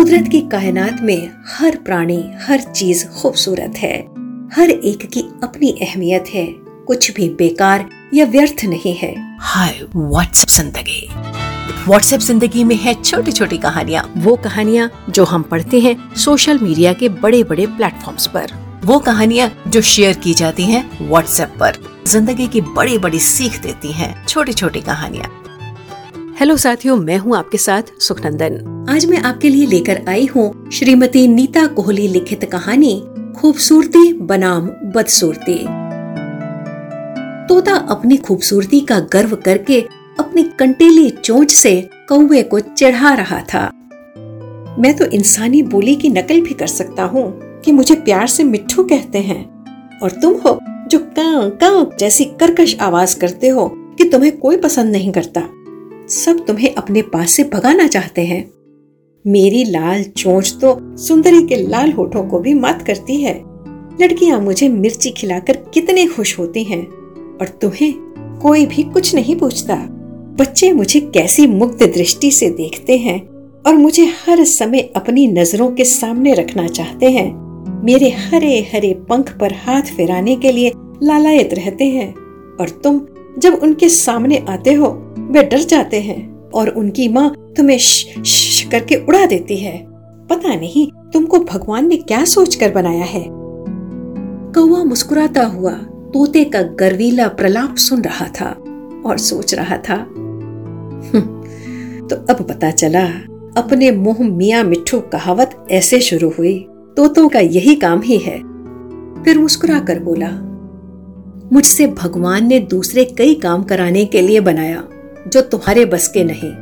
कुदरत की कायनात में हर प्राणी, हर चीज़ खूबसूरत है। हर एक की अपनी अहमियत है। कुछ भी बेकार या व्यर्थ नहीं है। हाय व्हाट्सएप ज़िंदगी। व्हाट्सएप ज़िंदगी में है छोटी छोटी कहानियाँ। वो कहानियाँ जो हम पढ़ते हैं सोशल मीडिया के बड़े बड़े प्लेटफॉर्म्स पर। वो कहानियाँ जो शेयर की जाती हैं व्हाट्सएप पर। ज़िंदगी की बड़ी बड़ी सीख देती हैं छोटी छोटी कहानियाँ। हेलो साथियों, मैं हूँ आपके साथ सुखनंदन। आज मैं आपके लिए लेकर आई हूँ श्रीमती नीता कोहली लिखित कहानी, खूबसूरती बनाम बदसूरती। तोता अपनी खूबसूरती का गर्व करके अपनी कंटेली चोंच से कौवे को चढ़ा रहा था। मैं तो इंसानी बोली की नकल भी कर सकता हूँ कि मुझे प्यार से मिट्ठू कहते हैं। और तुम हो जो कां कां जैसी कर्कश आवाज़ करते हो कि तुम्हें कोई पसंद नहीं करता। सब तुम्हें अपने पास से भगाना चाहते हैं। मेरी लाल चोंच तो सुंदरी के लाल होठों को भी मात करती है। लड़कियाँ मुझे मिर्ची खिलाकर कितने खुश होती हैं, और तुम्हें कोई भी कुछ नहीं पूछता। बच्चे मुझे कैसी मुक्त दृष्टि से देखते हैं, और मुझे हर समय अपनी नज़रों के सामने रखना चाहते हैं। मेरे हरे हरे पंख पर हाथ फेराने के लिए लालायत रहते हैं, और तुम जब उनके सामने आते हो वे डर जाते हैं और उनकी माँ तुम्हें श, श करके उड़ा देती है। पता नहीं तुमको भगवान ने क्या सोचकर बनाया है। कौआ मुस्कुराता हुआ तोते का गर्वीला प्रलाप सुन रहा था और सोच रहा था हम्म, तो अब पता चला अपने मुँह मिया मिठू कहावत ऐसे शुरू हुई तोतों का यही काम ही है। फिर मुस्कुरा कर बोला मुझसे भगवान ने दूसरे कई काम कराने के लिए बनाया जो तुम्हारे बस के नहीं।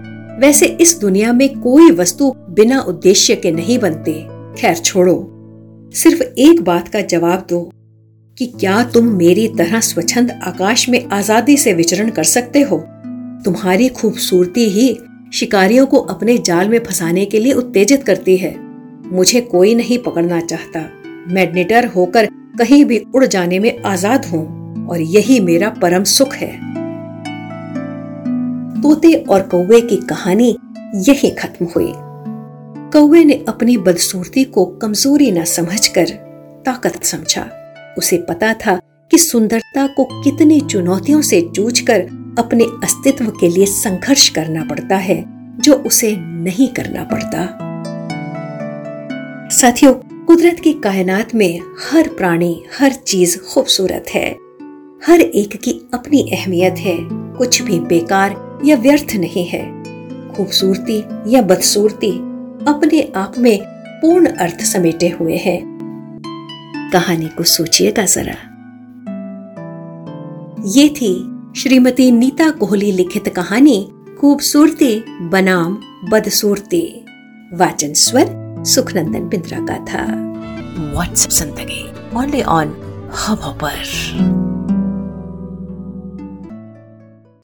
वैसे इस दुनिया में कोई वस्तु बिना उद्देश्य के नहीं बनते। खैर, छोड़ो। सिर्फ़ एक बात का जवाब दो कि क्या तुम मेरी तरह स्वच्छंद आकाश में आज़ादी से विचरण कर सकते हो? तुम्हारी खूबसूरती ही शिकारियों को अपने जाल में फंसाने के लिए उत्तेजित करती है। मुझे कोई नहीं पकड़ना चाहता। मैं निडर होकर कहीं भी उड़ जाने में आज़ाद हूँ और यही मेरा परम सुख है। तोते और कौवे की कहानी यही खत्म हुई। कौवे ने अपनी बदसूरती को कमज़ोरी न समझकर ताकत समझा। उसे पता था कि सुंदरता को कितनी चुनौतियों से जूझकर अपने अस्तित्व के लिए संघर्ष करना पड़ता है, जो उसे नहीं करना पड़ता। साथियों, कुदरत की कायनात में हर प्राणी, हर चीज़ खूबसूरत है। हर एक की अपनी अहमियत है। कुछ भी बेकार या व्यर्थ नहीं है। खूबसूरती या बदसूरती अपने आप में पूर्ण अर्थ समेटे हुए हैं। कहानी को सोचिएगा जरा। ये थी श्रीमती नीता कोहली लिखित कहानी, खूबसूरती, बनाम, बदसूरती। वाचन स्वर सुखनंदन बिंद्रा का था। व्हाट्सएप ज़िंदगी ओनली ऑन हब पर